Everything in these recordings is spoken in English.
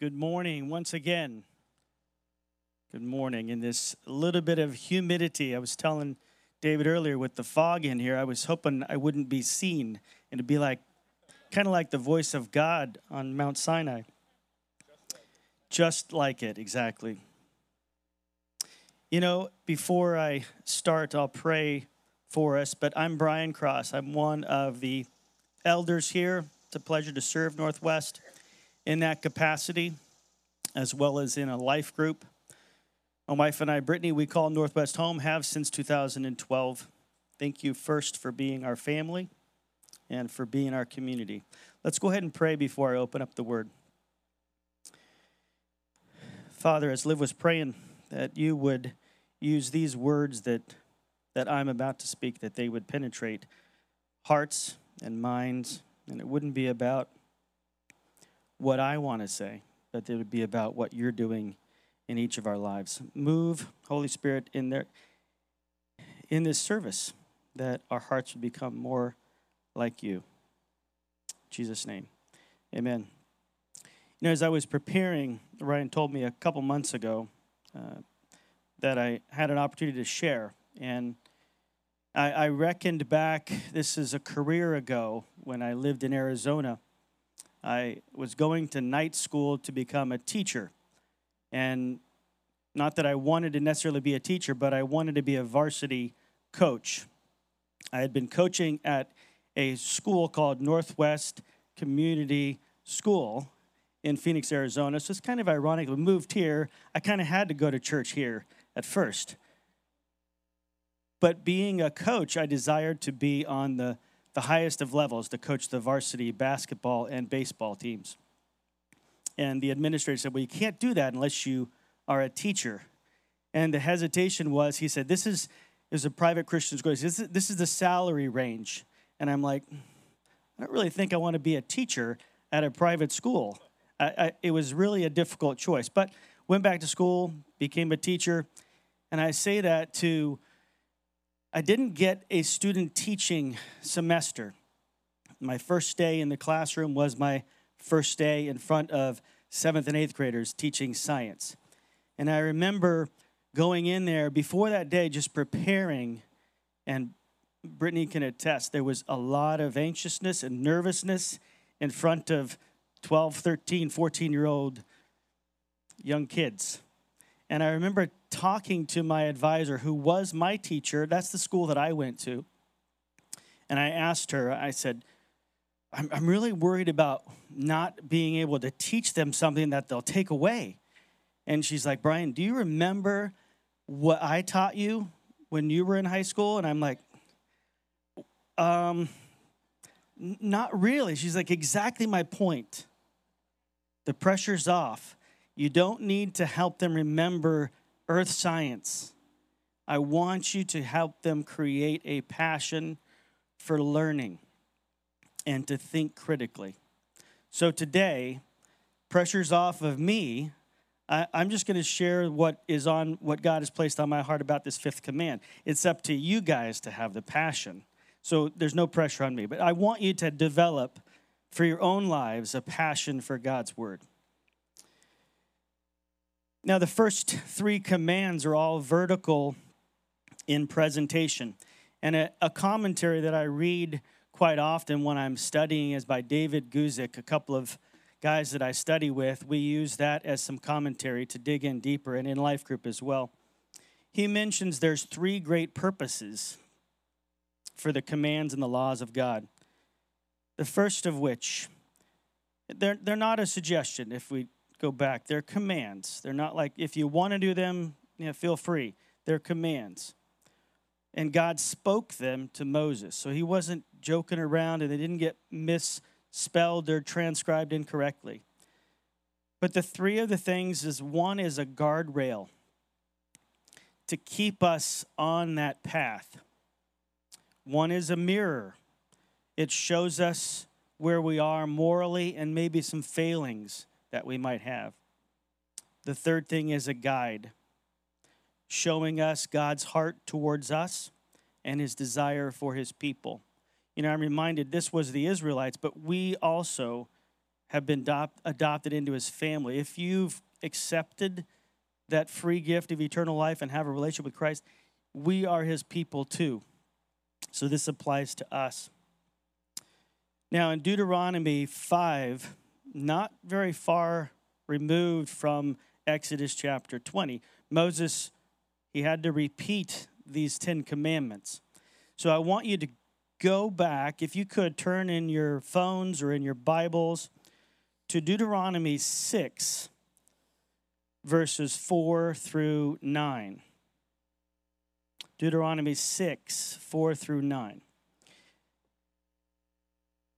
Good morning once again. Good morning. In this little bit of humidity, I was telling David earlier with the fog in here, I was hoping I wouldn't be seen and it'd be like kind of like the voice of God on Mount Sinai. Just like it, exactly. You know, before I start, I'll pray for us, but I'm Brian Cross. I'm one of the elders here. It's a pleasure to serve Northwest in that capacity, as well as in a life group. My wife and I, Brittany, we call Northwest home, have since 2012. Thank you first for being our family and for being our community. Let's go ahead and pray before I open up the word. Father, as Liv was praying, that you would use these words that, that I'm about to speak, that they would penetrate hearts and minds, and it wouldn't be about what I want to say, but it would be about what you're doing in each of our lives. Move, Holy Spirit, in there in this service that our hearts would become more like you. In Jesus' name. Amen. You know, as I was preparing, Ryan told me a couple months ago uh, that I had an opportunity to share. And I, I reckoned back, this is a career ago when I lived in Arizona. I was going to night school to become a teacher. And not that I wanted to necessarily be a teacher, but I wanted to be a varsity coach. I had been coaching at a school called Northwest Community School in Phoenix, Arizona. So it's kind of ironic. We moved here. I kind of had to go to church here at first. But being a coach, I desired to be on the the highest of levels to coach the varsity basketball and baseball teams. And the administrator said, Well, you can't do that unless you are a teacher. And the hesitation was, he said, This is, is a private Christian school. This is, this is the salary range. And I'm like, I don't really think I want to be a teacher at a private school. I, I, it was really a difficult choice. But went back to school, became a teacher. And I say that to I didn't get a student teaching semester. My first day in the classroom was my first day in front of seventh and eighth graders teaching science. And I remember going in there before that day, just preparing, and Brittany can attest, there was a lot of anxiousness and nervousness in front of 12, 13, 14 year old young kids. And I remember talking to my advisor, who was my teacher. That's the school that I went to. And I asked her, I said, I'm, I'm really worried about not being able to teach them something that they'll take away. And she's like, Brian, do you remember what I taught you when you were in high school? And I'm like, um, not really. She's like, exactly my point. The pressure's off. You don't need to help them remember earth science. I want you to help them create a passion for learning and to think critically. So today, pressure's off of me. I, am just going to share what is on what God has placed on my heart about this fifth command. It's up to you guys to have the passion. So there's no pressure on me. But I want you to develop for your own lives a passion for God's word. Now, the first three commands are all vertical in presentation. And a, a, commentary that I read quite often when I'm studying is by David Guzik, a couple of guys that I study with. We use that as some commentary to dig in deeper and in life group as well. He mentions there's three great purposes for the commands and the laws of God. The first of which, they're, they're not a suggestion if we go back. They're commands. They're not like, if you want to do them, you know, feel free. They're commands. And God spoke them to Moses. So he wasn't joking around and they didn't get misspelled or transcribed incorrectly. But the three of the things is one is a guardrail to keep us on that path. One is a mirror. It shows us where we are morally and maybe some failings that we might have. The third thing is a guide, showing us God's heart towards us and his desire for his people. You know, I'm reminded this was the Israelites, but we also have been adopt, adopted into his family, if you've accepted that free gift of eternal life and have a relationship with Christ, we are his people too. So this applies to us. Now, in Deuteronomy 5, not very far removed from Exodus chapter 20, Moses, he had to repeat these 10 commandments. So I want you to go back, if you could turn in your phones or in your Bibles to Deuteronomy 6, verses 4 through 9. Deuteronomy 6, 4 through 9.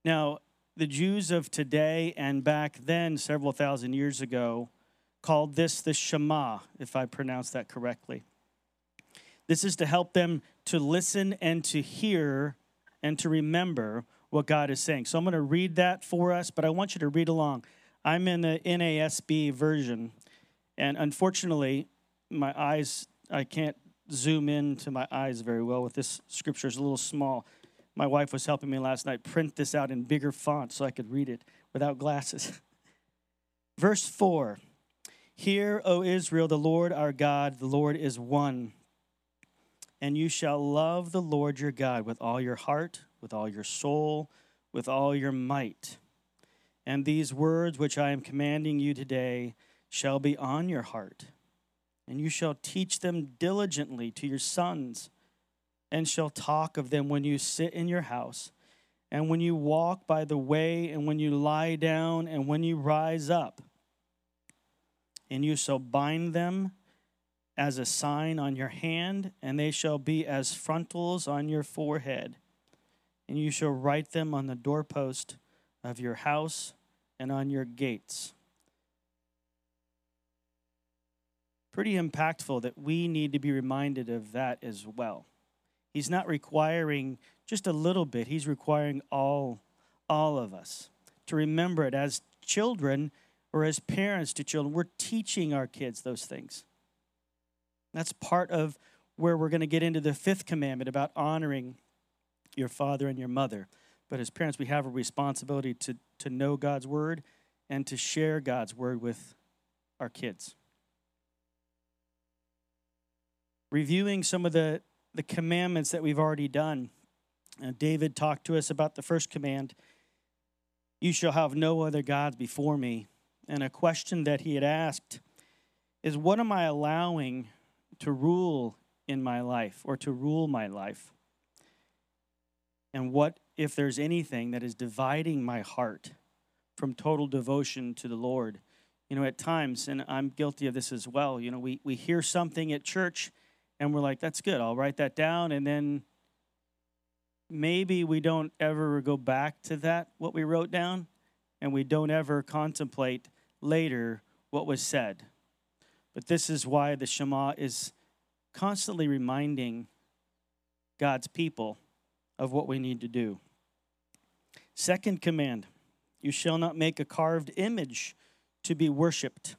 Now, the Jews of today and back then, several thousand years ago, called this the Shema, if I pronounce that correctly. This is to help them to listen and to hear and to remember what God is saying. So I'm going to read that for us, but I want you to read along. I'm in the NASB version, and unfortunately, my eyes, I can't zoom into my eyes very well with this scripture, it's a little small. My wife was helping me last night print this out in bigger font so I could read it without glasses. Verse 4 Hear, O Israel, the Lord our God, the Lord is one. And you shall love the Lord your God with all your heart, with all your soul, with all your might. And these words which I am commanding you today shall be on your heart, and you shall teach them diligently to your sons, and shall talk of them when you sit in your house, and when you walk by the way, and when you lie down, and when you rise up. And you shall bind them as a sign on your hand, and they shall be as frontals on your forehead. And you shall write them on the doorpost of your house and on your gates. Pretty impactful that we need to be reminded of that as well. He's not requiring just a little bit, he's requiring all, all of us to remember it as children or as parents to children. We're teaching our kids those things. That's part of where we're going to get into the fifth commandment about honoring your father and your mother. But as parents, we have a responsibility to, to know God's word and to share God's word with our kids. Reviewing some of the, the commandments that we've already done, uh, David talked to us about the first command You shall have no other gods before me. And a question that he had asked is What am I allowing to rule in my life or to rule my life? And what if there's anything that is dividing my heart from total devotion to the Lord? You know, at times, and I'm guilty of this as well, you know, we, we hear something at church and we're like, that's good, I'll write that down. And then maybe we don't ever go back to that, what we wrote down, and we don't ever contemplate later what was said. But this is why the Shema is constantly reminding God's people of what we need to do. Second command you shall not make a carved image to be worshiped.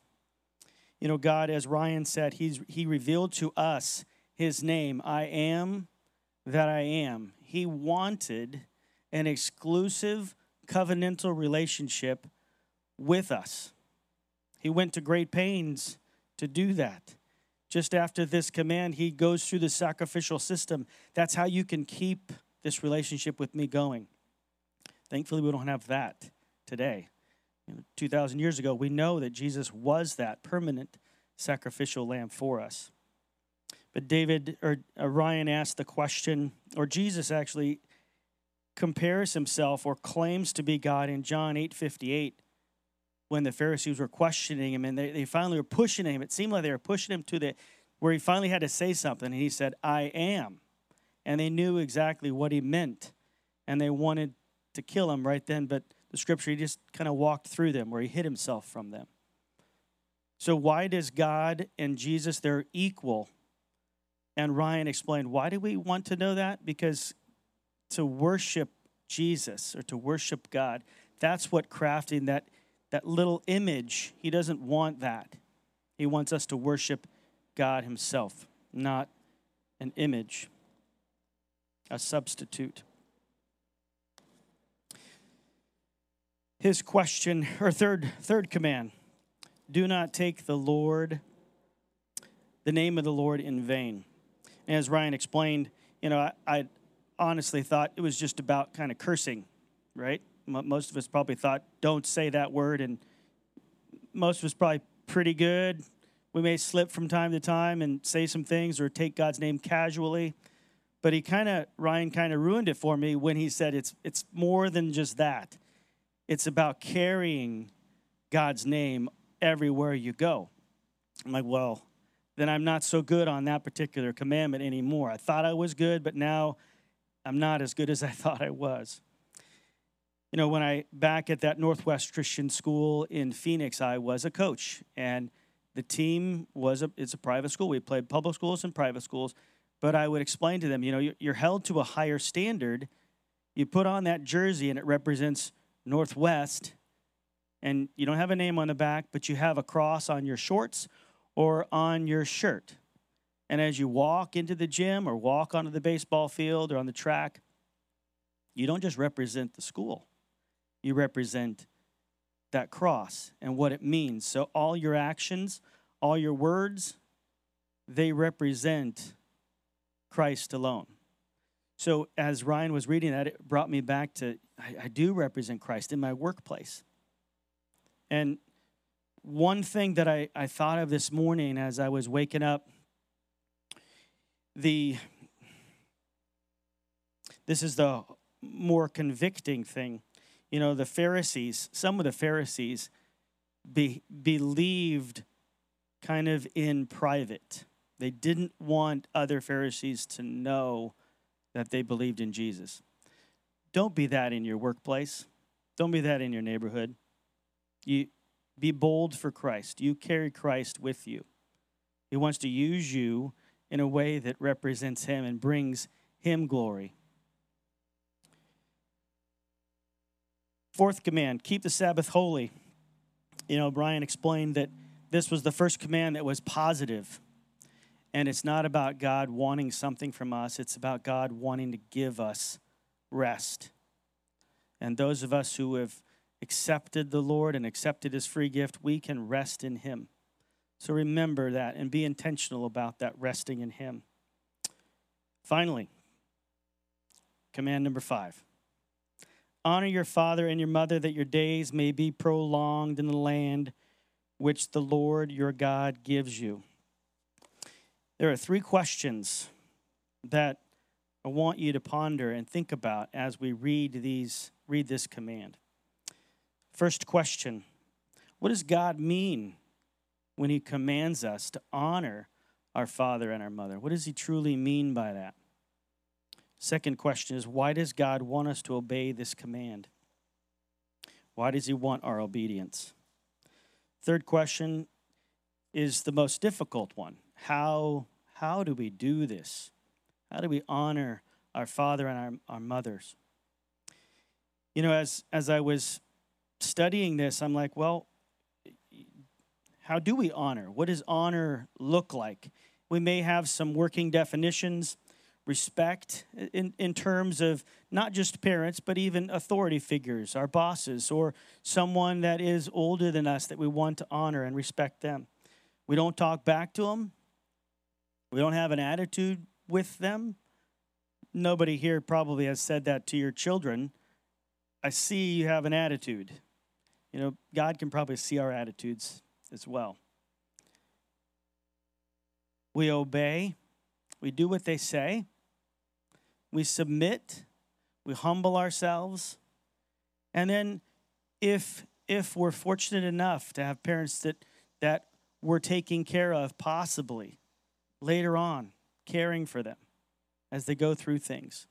You know, God, as Ryan said, he's, He revealed to us His name I am that I am. He wanted an exclusive covenantal relationship with us. He went to great pains to do that. Just after this command, he goes through the sacrificial system. That's how you can keep this relationship with me going. Thankfully, we don't have that today. 2,000 years ago, we know that Jesus was that permanent sacrificial lamb for us. But David or uh, Ryan asked the question, or Jesus actually compares himself or claims to be God in John 8 58 when the Pharisees were questioning him and they, they finally were pushing him. It seemed like they were pushing him to the where he finally had to say something, and he said, I am. And they knew exactly what he meant. And they wanted to kill him right then, but the scripture, he just kind of walked through them where he hid himself from them. So, why does God and Jesus, they're equal? And Ryan explained, why do we want to know that? Because to worship Jesus or to worship God, that's what crafting that that little image, he doesn't want that. He wants us to worship God himself, not an image, a substitute. his question or third third command do not take the lord the name of the lord in vain and as ryan explained you know i, I honestly thought it was just about kind of cursing right? Most of us probably thought don't say that word and most of us probably pretty good. We may slip from time to time and say some things or take god's name casually but he kind of ryan kind of ruined it for me when he said it's it's more than just that. It's about carrying God's name everywhere you go. I'm like, well, then I'm not so good on that particular commandment anymore. I thought I was good, but now I'm not as good as I thought I was. You know, when I back at that Northwest Christian School in Phoenix, I was a coach, and the team was a it's a private school. We played public schools and private schools, but I would explain to them, you know, you're held to a higher standard. You put on that jersey, and it represents Northwest, and you don't have a name on the back, but you have a cross on your shorts or on your shirt. And as you walk into the gym or walk onto the baseball field or on the track, you don't just represent the school, you represent that cross and what it means. So all your actions, all your words, they represent Christ alone. So as Ryan was reading that, it brought me back to I, I do represent Christ in my workplace. And one thing that I, I thought of this morning as I was waking up, the this is the more convicting thing. You know, the Pharisees, some of the Pharisees be, believed kind of in private. They didn't want other Pharisees to know that they believed in Jesus. Don't be that in your workplace. Don't be that in your neighborhood. You be bold for Christ. You carry Christ with you. He wants to use you in a way that represents him and brings him glory. Fourth command, keep the Sabbath holy. You know, Brian explained that this was the first command that was positive. And it's not about God wanting something from us, it's about God wanting to give us rest. And those of us who have accepted the Lord and accepted his free gift, we can rest in him. So remember that and be intentional about that resting in him. Finally, command number five honor your father and your mother that your days may be prolonged in the land which the Lord your God gives you. There are three questions that I want you to ponder and think about as we read these read this command. First question, what does God mean when he commands us to honor our father and our mother? What does he truly mean by that? Second question is why does God want us to obey this command? Why does he want our obedience? Third question is the most difficult one. How how do we do this? How do we honor our father and our, our mothers? You know, as, as I was studying this, I'm like, well, how do we honor? What does honor look like? We may have some working definitions, respect in, in terms of not just parents, but even authority figures, our bosses, or someone that is older than us that we want to honor and respect them. We don't talk back to them. We don't have an attitude with them. Nobody here probably has said that to your children. I see you have an attitude. You know, God can probably see our attitudes as well. We obey, we do what they say, we submit, we humble ourselves, and then if if we're fortunate enough to have parents that that we're taking care of possibly later on, caring for them as they go through things.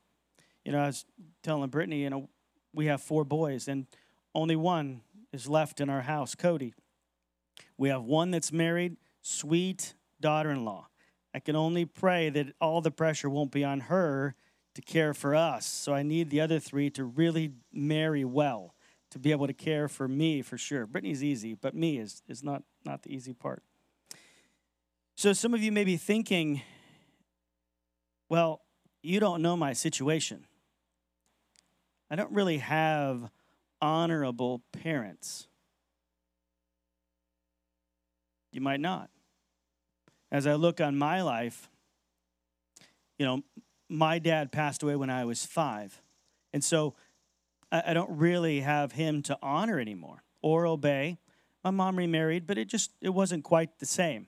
You know, I was telling Brittany, you know, we have four boys, and only one is left in our house, Cody. We have one that's married, sweet daughter in law. I can only pray that all the pressure won't be on her to care for us. So I need the other three to really marry well, to be able to care for me for sure. Brittany's easy, but me is, is not, not the easy part. So some of you may be thinking, well, you don't know my situation. I don't really have honorable parents? You might not. As I look on my life, you know, my dad passed away when I was five. And so I, don't really have him to honor anymore or obey. My mom remarried, but it just it wasn't quite the same.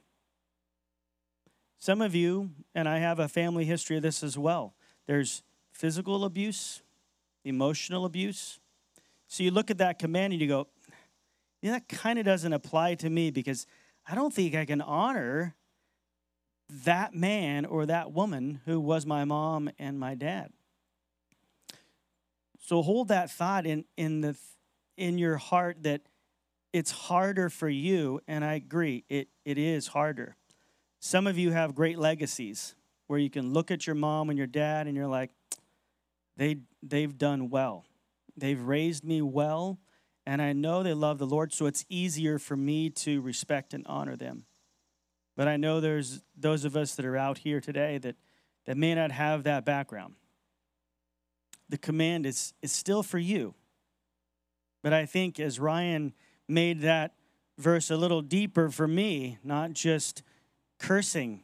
Some of you, and I have a family history of this as well, there's physical abuse, emotional abuse. So you look at that command and you go, yeah, that kind of doesn't apply to me because I don't think I can honor that man or that woman who was my mom and my dad. So hold that thought in, in, the, in your heart that it's harder for you, and I agree, it, it is harder. Some of you have great legacies where you can look at your mom and your dad and you're like, they, they've done well. They've raised me well, and I know they love the Lord, so it's easier for me to respect and honor them. But I know there's those of us that are out here today that, that may not have that background. The command is, is still for you. But I think as Ryan made that verse a little deeper for me, not just cursing,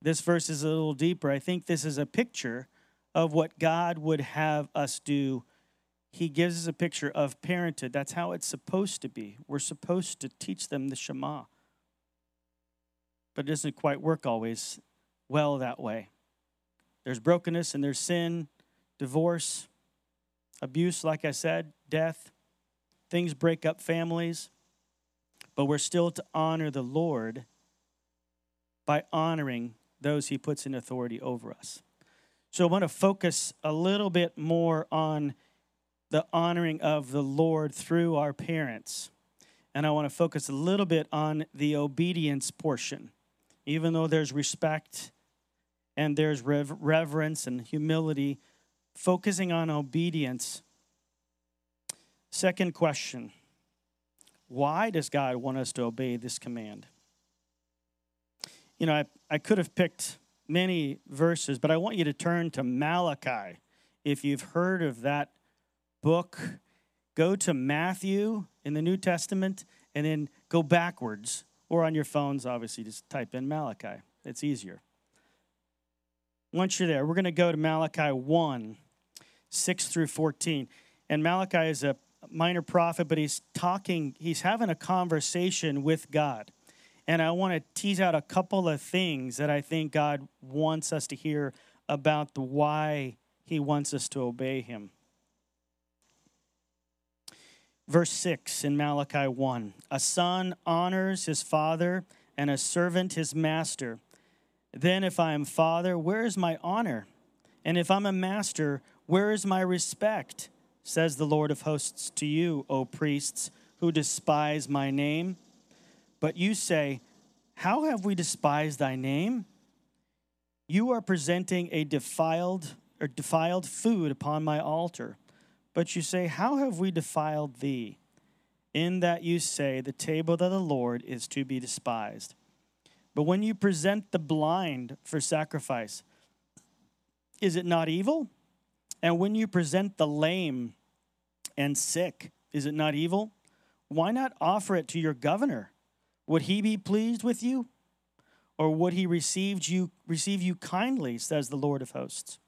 this verse is a little deeper. I think this is a picture of what God would have us do. He gives us a picture of parenthood. That's how it's supposed to be. We're supposed to teach them the Shema. But it doesn't quite work always well that way. There's brokenness and there's sin, divorce, abuse, like I said, death. Things break up families. But we're still to honor the Lord by honoring those he puts in authority over us. So I want to focus a little bit more on the honoring of the Lord through our parents. And I want to focus a little bit on the obedience portion. Even though there's respect and there's rev- reverence and humility, focusing on obedience. Second question Why does God want us to obey this command? You know, I, I could have picked many verses, but I want you to turn to Malachi. If you've heard of that book, go to Matthew in the New Testament and then go backwards. Or on your phones, obviously, just type in Malachi. It's easier. Once you're there, we're going to go to Malachi 1 6 through 14. And Malachi is a minor prophet, but he's talking, he's having a conversation with God. And I want to tease out a couple of things that I think God wants us to hear about the why he wants us to obey him. Verse 6 in Malachi 1 A son honors his father, and a servant his master. Then, if I am father, where is my honor? And if I'm a master, where is my respect? Says the Lord of hosts to you, O priests, who despise my name. But you say, How have we despised thy name? You are presenting a defiled or defiled food upon my altar. But you say, How have we defiled thee? In that you say, The table of the Lord is to be despised. But when you present the blind for sacrifice, is it not evil? And when you present the lame and sick, is it not evil? Why not offer it to your governor? Would he be pleased with you? Or would he receive you, receive you kindly, says the Lord of hosts?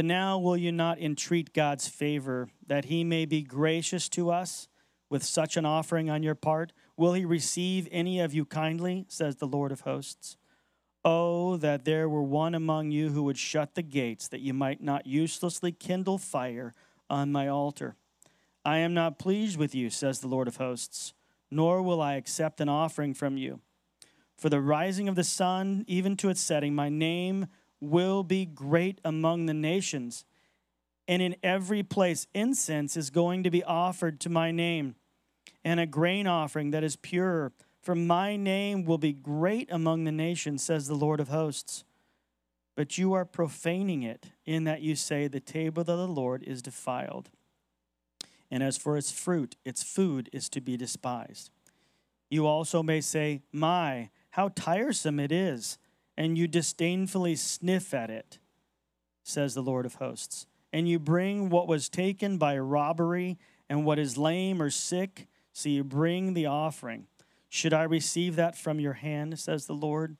But now will you not entreat God's favor that he may be gracious to us with such an offering on your part? Will he receive any of you kindly, says the Lord of hosts? Oh, that there were one among you who would shut the gates, that you might not uselessly kindle fire on my altar. I am not pleased with you, says the Lord of hosts nor will I accept an offering from you. For the rising of the sun, even to its setting, my name will be great among the nations. And in every place, incense is going to be offered to my name, and a grain offering that is pure. For my name will be great among the nations, says the Lord of hosts. But you are profaning it, in that you say, The table of the Lord is defiled and as for its fruit, its food is to be despised. You also may say, My, how tiresome it is, and you disdainfully sniff at it, says the Lord of hosts. and you bring what was taken by robbery and what is lame or sick, so you bring the offering. Should I receive that from your hand, says the Lord?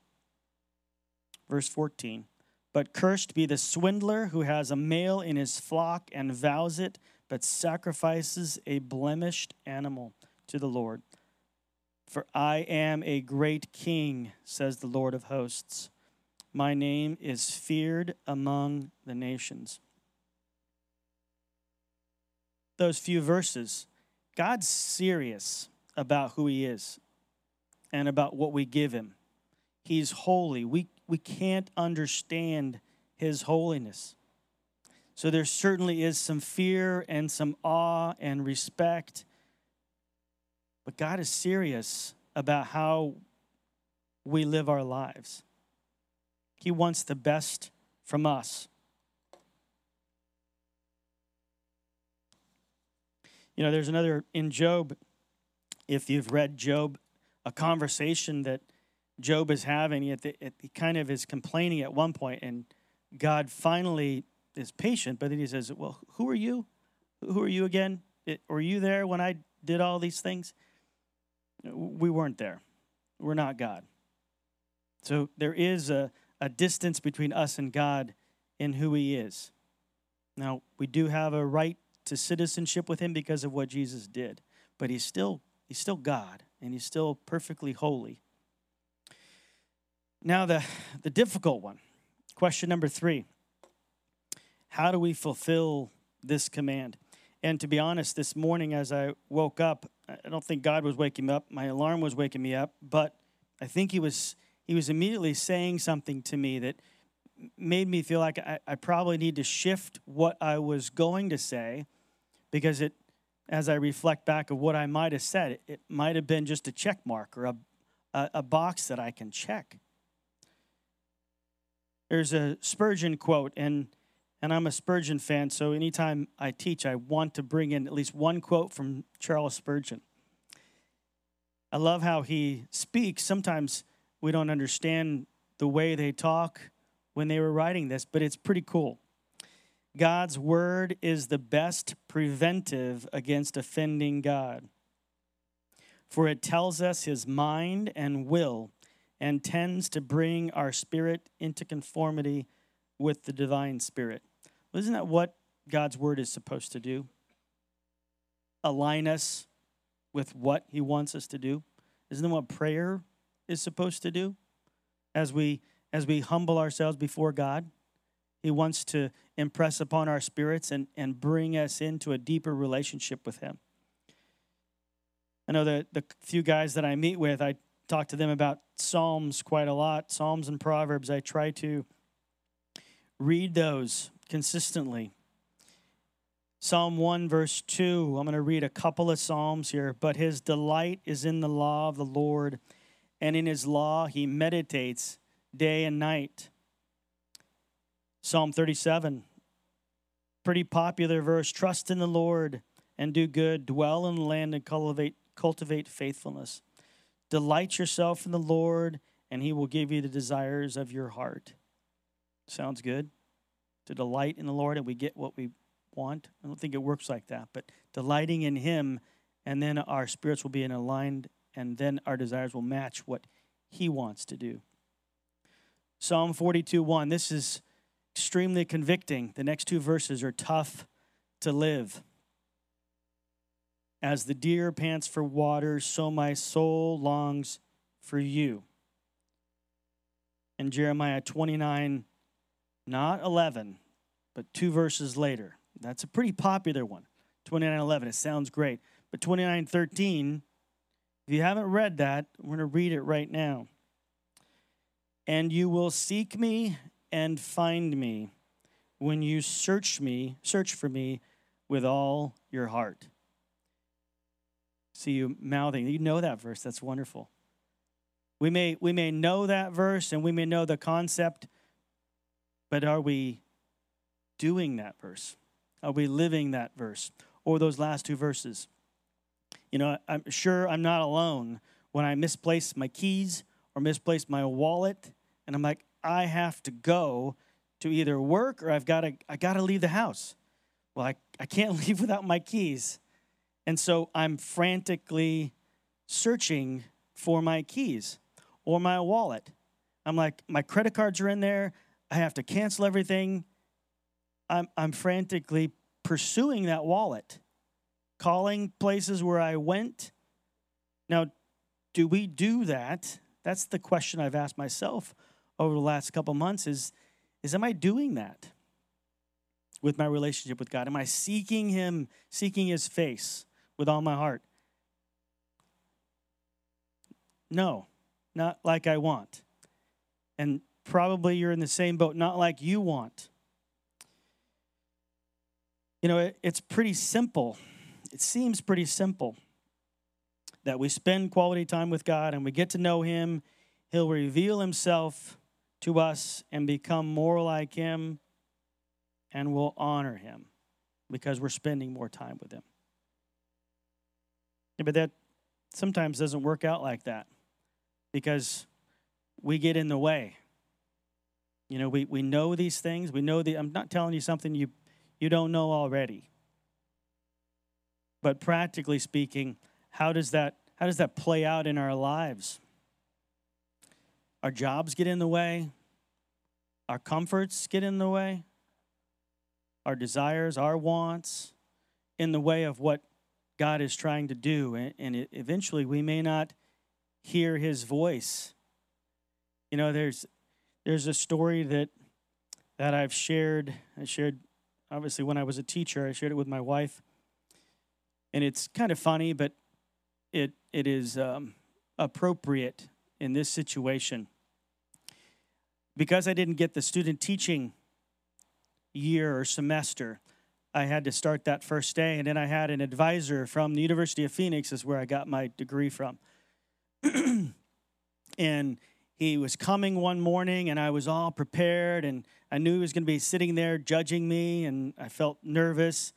Verse 14. But cursed be the swindler who has a male in his flock and vows it, but sacrifices a blemished animal to the Lord. For I am a great king, says the Lord of hosts. My name is feared among the nations. Those few verses, God's serious about who He is and about what we give Him. He's holy. We, we can't understand His holiness. So there certainly is some fear and some awe and respect. But God is serious about how we live our lives. He wants the best from us. You know, there's another in Job, if you've read Job, a conversation that Job is having. He, he kind of is complaining at one point, and God finally is patient, but then he says, Well, who are you? Who are you again? It, were you there when I did all these things? We weren't there. We're not God. So there is a, a distance between us and God in who He is. Now, we do have a right to citizenship with Him because of what Jesus did, but He's still, he's still God and He's still perfectly holy. Now, the, the difficult one, question number three How do we fulfill this command? And to be honest, this morning as I woke up, I don't think God was waking me up. My alarm was waking me up, but I think He was he was immediately saying something to me that made me feel like I, I probably need to shift what I was going to say because it, as I reflect back of what I might have said, it, it might have been just a check mark or a, a, a box that I can check. There's a Spurgeon quote, and and I'm a Spurgeon fan, so anytime I teach, I want to bring in at least one quote from Charles Spurgeon. I love how he speaks. Sometimes we don't understand the way they talk when they were writing this, but it's pretty cool. God's word is the best preventive against offending God, for it tells us his mind and will and tends to bring our spirit into conformity with the divine spirit. Isn't that what God's word is supposed to do? Align us with what he wants us to do. Isn't that what prayer is supposed to do as we as we humble ourselves before God. He wants to impress upon our spirits and, and bring us into a deeper relationship with Him. I know that the few guys that I meet with, I talk to them about Psalms quite a lot. Psalms and Proverbs, I try to read those consistently. Psalm 1, verse 2, I'm going to read a couple of Psalms here. But his delight is in the law of the Lord and in his law he meditates day and night. Psalm 37, pretty popular verse trust in the Lord and do good, dwell in the land and cultivate, cultivate faithfulness. Delight yourself in the Lord, and he will give you the desires of your heart. Sounds good? To delight in the Lord and we get what we want. I don't think it works like that, but delighting in him, and then our spirits will be in aligned and then our desires will match what He wants to do. Psalm 42 1. This is extremely convicting. The next two verses are tough to live. As the deer pants for water, so my soul longs for you. And Jeremiah 29, not 11, but two verses later. That's a pretty popular one. 29 11. It sounds great. But 29 13 if you haven't read that, we're going to read it right now. And you will seek me and find me when you search me, search for me with all your heart. See you mouthing. You know that verse. That's wonderful. We may we may know that verse and we may know the concept, but are we doing that verse? Are we living that verse? Or those last two verses? You know, I'm sure I'm not alone when I misplace my keys or misplace my wallet, and I'm like, I have to go to either work or I've got to I got to leave the house. Well, I, I can't leave without my keys. And so I'm frantically searching for my keys or my wallet. I'm like, my credit cards are in there. I have to cancel everything. I'm, I'm frantically pursuing that wallet, calling places where I went. Now, do we do that? That's the question I've asked myself over the last couple months is, is am I doing that with my relationship with God? Am I seeking Him, seeking His face with all my heart? No, not like I want. And probably you're in the same boat, not like you want. You know, it, it's pretty simple. It seems pretty simple that we spend quality time with God and we get to know Him. He'll reveal Himself to us and become more like Him, and we'll honor Him because we're spending more time with Him. Yeah, but that sometimes doesn't work out like that because we get in the way. You know, we, we know these things. We know the I'm not telling you something you you don't know already. But practically speaking, how does that how does that play out in our lives? Our jobs get in the way. Our comforts get in the way. Our desires, our wants in the way of what God is trying to do. And eventually we may not hear his voice. You know, there's there's a story that that I've shared. I shared obviously when I was a teacher. I shared it with my wife, and it's kind of funny, but it it is um, appropriate in this situation because I didn't get the student teaching year or semester. I had to start that first day, and then I had an advisor from the University of Phoenix, is where I got my degree from. and he was coming one morning and I was all prepared and I knew he was going to be sitting there judging me and I felt nervous.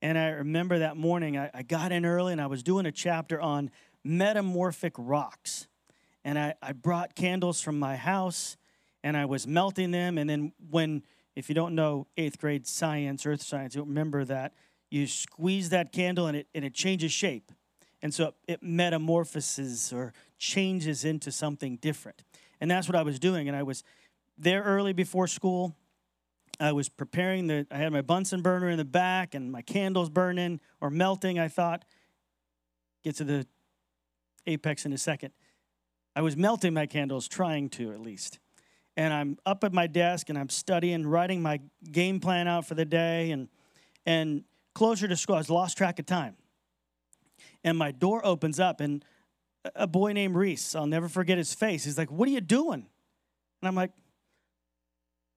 And I remember that morning I, I, got in early and I was doing a chapter on metamorphic rocks. And I, I brought candles from my house and I was melting them. And then, when, if you don't know eighth grade science, earth science, you'll remember that you squeeze that candle and it, and it changes shape. And so it metamorphoses or changes into something different. And that's what I was doing. And I was there early before school. I was preparing the, I had my Bunsen burner in the back and my candles burning or melting, I thought. Get to the apex in a second. I was melting my candles, trying to at least. And I'm up at my desk and I'm studying, writing my game plan out for the day. And, and closer to school, I was lost track of time and my door opens up and a boy named Reese, I'll never forget his face. He's like, What are you doing? And I'm like,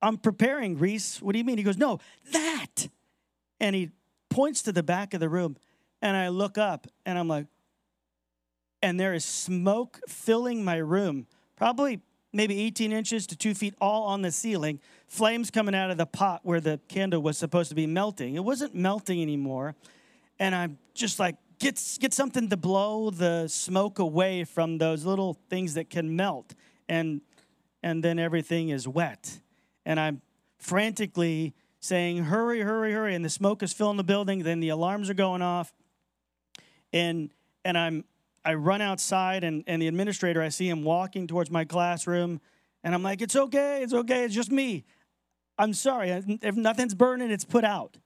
I'm preparing, Reese. What do you mean? He goes, No, that. And he points to the back of the room. And I look up and I'm like, and there is smoke filling my room, probably maybe 18 inches to two feet, all on the ceiling, flames coming out of the pot where the candle was supposed to be melting. It wasn't melting anymore. And I'm just like, get, get something to blow the smoke away from those little things that can melt. And, and then everything is wet. And I'm frantically saying, hurry, hurry, hurry. And the smoke is filling the building. Then the alarms are going off. And, and I'm, I run outside, and, and the administrator, I see him walking towards my classroom. And I'm like, it's okay, it's okay, it's just me. I'm sorry. If nothing's burning, it's put out.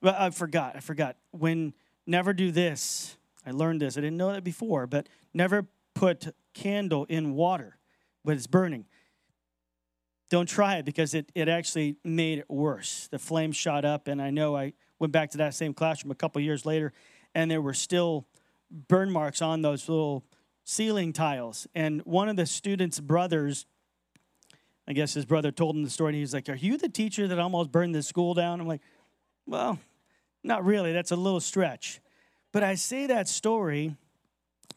But I forgot, I forgot. When never do this. I learned this. I didn't know that before, but never put candle in water when it's burning. Don't try it because it, it actually made it worse. The flame shot up, and I know I went back to that same classroom a couple years later, and there were still burn marks on those little ceiling tiles. And one of the students' brothers, I guess his brother told him the story, and he's like, Are you the teacher that almost burned the school down? I'm like, Well, not really, that's a little stretch. But I say that story,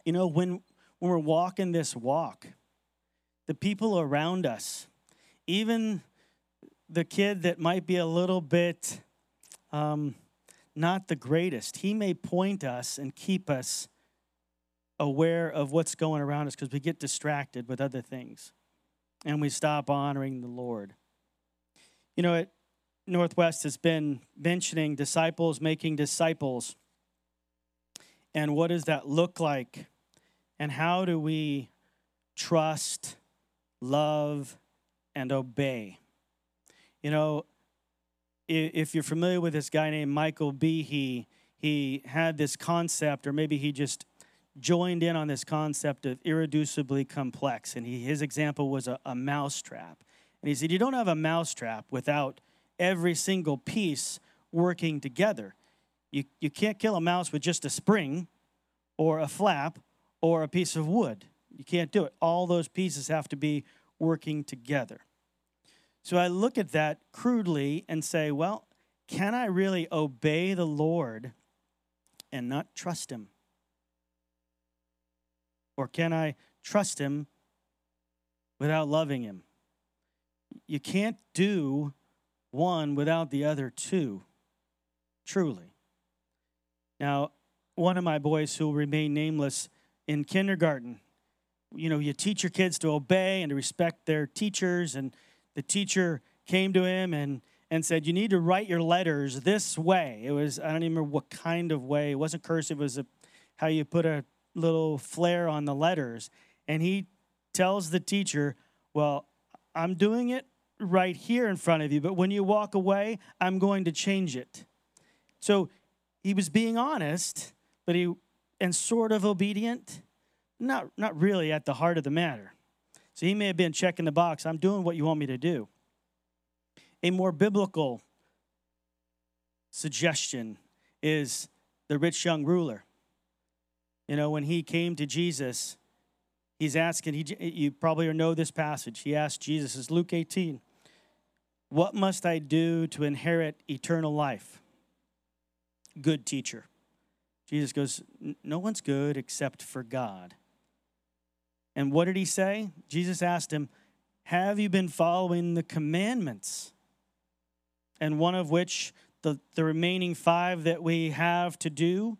you know, when, when we're walking this walk, the people around us, even the kid that might be a little bit um, not the greatest, he may point us and keep us aware of what's going around us because we get distracted with other things and we stop honoring the Lord. You know, it, Northwest has been mentioning disciples making disciples. And what does that look like? And how do we trust, love, and obey? You know, if you're familiar with this guy named Michael Behe, he had this concept, or maybe he just joined in on this concept of irreducibly complex. And he, his example was a, a mousetrap. And he said, You don't have a mousetrap without every single piece working together. You, you can't kill a mouse with just a spring or a flap or a piece of wood. You can't do it. All those pieces have to be working together. So I look at that crudely and say, well, can I really obey the Lord and not trust Him? Or can I trust Him without loving Him? You can't do one without the other two, truly. Now, one of my boys who will remain nameless in kindergarten, you know, you teach your kids to obey and to respect their teachers, and the teacher came to him and and said, "You need to write your letters this way." It was I don't even remember what kind of way. It wasn't cursive. It was a, how you put a little flare on the letters. And he tells the teacher, "Well, I'm doing it right here in front of you, but when you walk away, I'm going to change it. So he was being honest, but he and sort of obedient, not not really at the heart of the matter. So he may have been checking the box, I'm doing what you want me to do. A more biblical suggestion is the rich young ruler. You know, when he came to Jesus, he's asking, he, you probably know this passage. He asked Jesus, is Luke 18. What must I do to inherit eternal life? Good teacher. Jesus goes, No one's good except for God. And what did he say? Jesus asked him, Have you been following the commandments? And one of which, the, the remaining five that we have to do,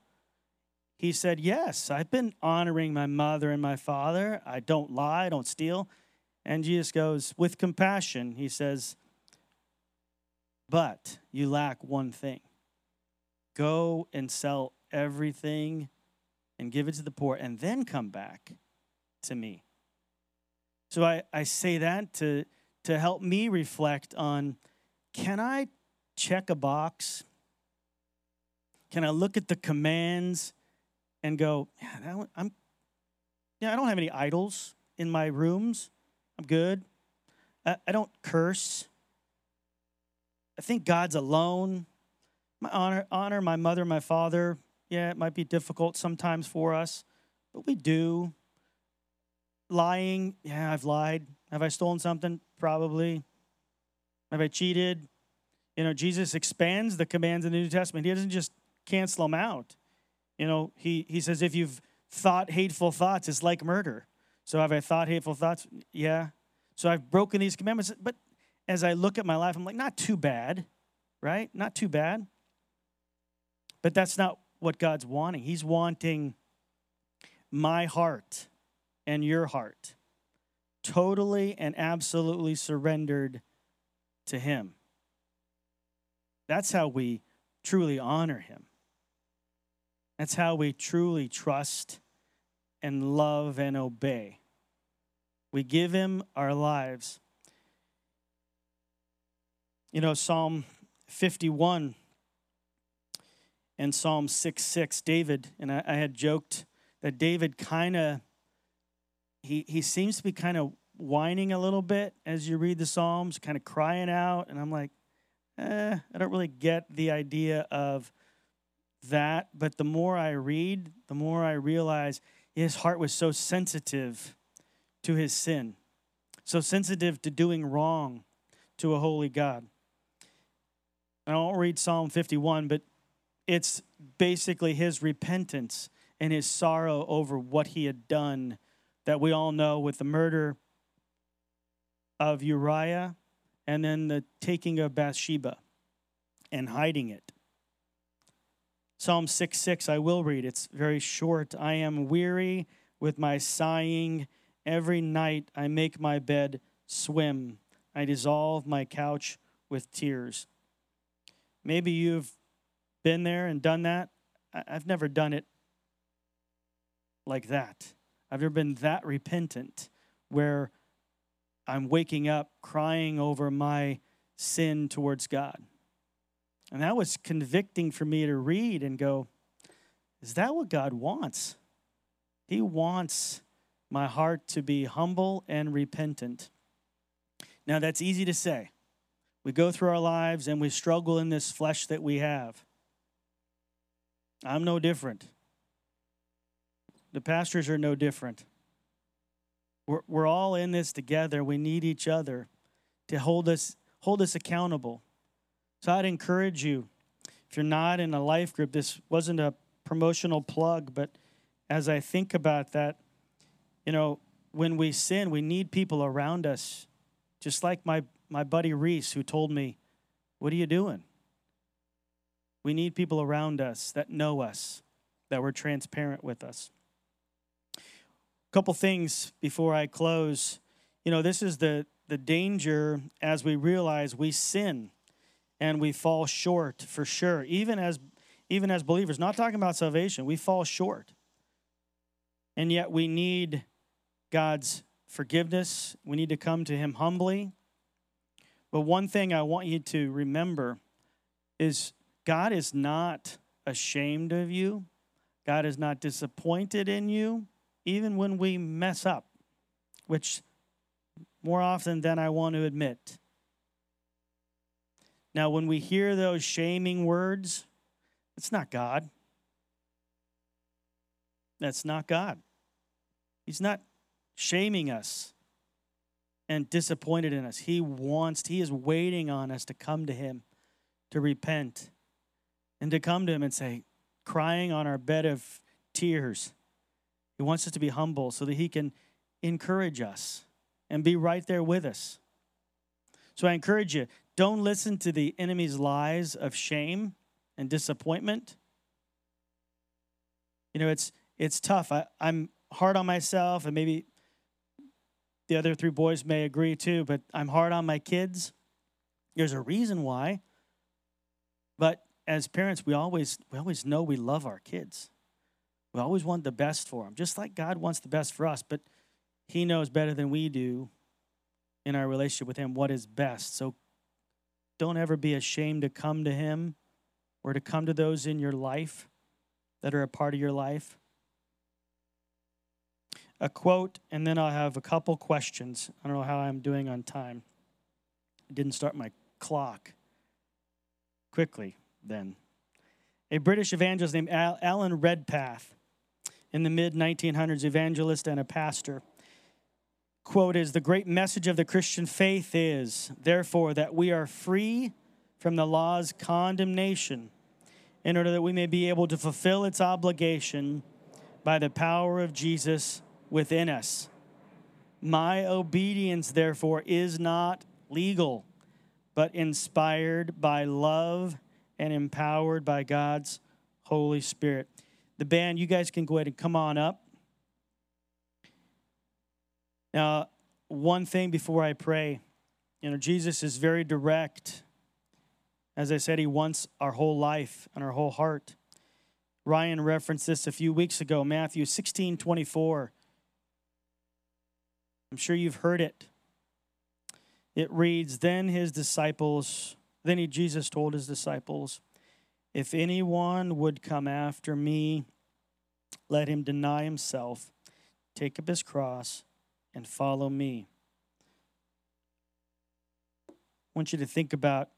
he said, Yes, I've been honoring my mother and my father. I don't lie, I don't steal. And Jesus goes, With compassion, he says, but you lack one thing go and sell everything and give it to the poor, and then come back to me. So I, I say that to, to help me reflect on can I check a box? Can I look at the commands and go, yeah, I'm, yeah, I don't have any idols in my rooms. I'm good. I, I don't curse. I think God's alone. My honor, honor my mother, my father. Yeah, it might be difficult sometimes for us, but we do. Lying, yeah, I've lied. Have I stolen something? Probably. Have I cheated? You know, Jesus expands the commands in the New Testament. He doesn't just cancel them out. You know, he, he says, if you've thought hateful thoughts, it's like murder. So have I thought hateful thoughts? Yeah. So I've broken these commandments. But as I look at my life, I'm like, not too bad, right? Not too bad. But that's not what God's wanting. He's wanting my heart and your heart totally and absolutely surrendered to Him. That's how we truly honor Him. That's how we truly trust and love and obey. We give Him our lives you know, Psalm 51 and Psalm 6 6, David, and I, I had joked that David kind of, he, he seems to be kind of whining a little bit as you read the Psalms, kind of crying out. And I'm like, eh, I don't really get the idea of that. But the more I read, the more I realize his heart was so sensitive to his sin, so sensitive to doing wrong to a holy God. I won't read Psalm 51, but it's basically his repentance and his sorrow over what he had done that we all know with the murder of Uriah and then the taking of Bathsheba and hiding it. Psalm 6 6, I will read. It's very short. I am weary with my sighing. Every night I make my bed swim. I dissolve my couch with tears. Maybe you've been there and done that. I've never done it like that. I've never been that repentant where I'm waking up crying over my sin towards God. And that was convicting for me to read and go, is that what God wants? He wants my heart to be humble and repentant. Now, that's easy to say. We go through our lives and we struggle in this flesh that we have. I'm no different. The pastors are no different. We're, we're all in this together. We need each other to hold us, hold us accountable. So I'd encourage you, if you're not in a life group, this wasn't a promotional plug, but as I think about that, you know, when we sin, we need people around us. Just like my, my buddy Reese, who told me, What are you doing? We need people around us that know us, that were transparent with us. A couple things before I close. You know, this is the, the danger as we realize we sin and we fall short for sure. Even as even as believers, not talking about salvation, we fall short. And yet we need God's forgiveness. We need to come to him humbly. But one thing I want you to remember is God is not ashamed of you. God is not disappointed in you, even when we mess up, which more often than I want to admit. Now, when we hear those shaming words, it's not God. That's not God. He's not shaming us and disappointed in us. He wants, He is waiting on us to come to Him, to repent, and to come to Him and say, crying on our bed of tears. He wants us to be humble so that He can encourage us and be right there with us. So I encourage you don't listen to the enemy's lies of shame and disappointment. You know, it's it's tough. I, I'm hard on myself, and maybe the other three boys may agree too, but I'm hard on my kids. There's a reason why. But as parents, we always we always know we love our kids. We always want the best for them, just like God wants the best for us, but he knows better than we do in our relationship with him what is best. So don't ever be ashamed to come to Him or to come to those in your life that are a part of your life. A quote, and then I'll have a couple questions. I don't know how I'm doing on time. I didn't start my clock quickly then. A British evangelist named Alan Redpath, in the mid 1900s, evangelist and a pastor quote is The great message of the Christian faith is, therefore, that we are free from the law's condemnation in order that we may be able to fulfill its obligation by the power of Jesus within us. My obedience, therefore, is not legal, but inspired by love and empowered by God's Holy Spirit. The band, you guys can go ahead and come on up. Now, one thing before I pray, you know, Jesus is very direct. As I said, he wants our whole life and our whole heart. Ryan referenced this a few weeks ago, Matthew 16 24. I'm sure you've heard it. It reads, Then his disciples, then he, Jesus told his disciples, If anyone would come after me, let him deny himself, take up his cross, and follow me. I want you to think about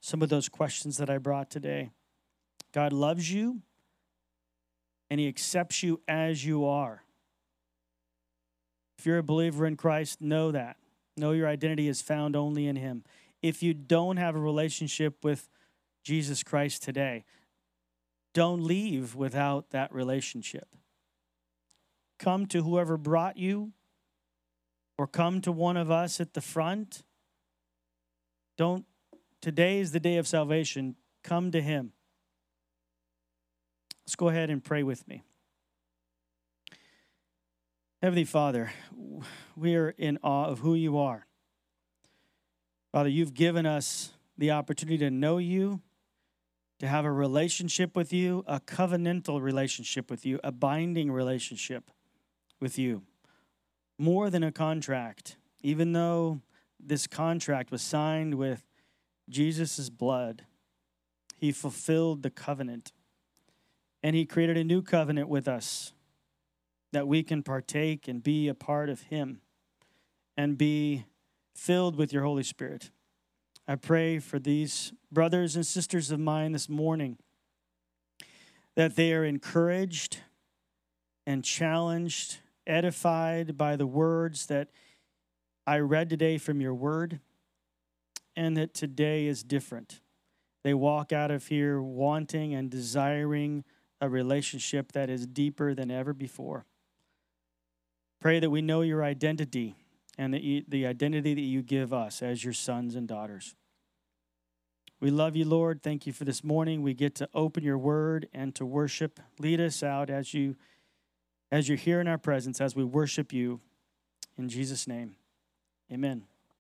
some of those questions that I brought today. God loves you and He accepts you as you are. If you're a believer in Christ, know that. Know your identity is found only in Him. If you don't have a relationship with Jesus Christ today, don't leave without that relationship. Come to whoever brought you or come to one of us at the front. Don't, today is the day of salvation. Come to Him. Let's go ahead and pray with me. Heavenly Father, we are in awe of who you are. Father, you've given us the opportunity to know you, to have a relationship with you, a covenantal relationship with you, a binding relationship with you, more than a contract, even though this contract was signed with Jesus' blood. He fulfilled the covenant. And he created a new covenant with us that we can partake and be a part of him and be filled with your Holy Spirit. I pray for these brothers and sisters of mine this morning that they are encouraged and challenged, edified by the words that I read today from your word, and that today is different. They walk out of here wanting and desiring a relationship that is deeper than ever before. Pray that we know your identity and the, the identity that you give us as your sons and daughters. We love you, Lord. Thank you for this morning. We get to open your word and to worship. Lead us out as you as you're here in our presence as we worship you in Jesus name. Amen.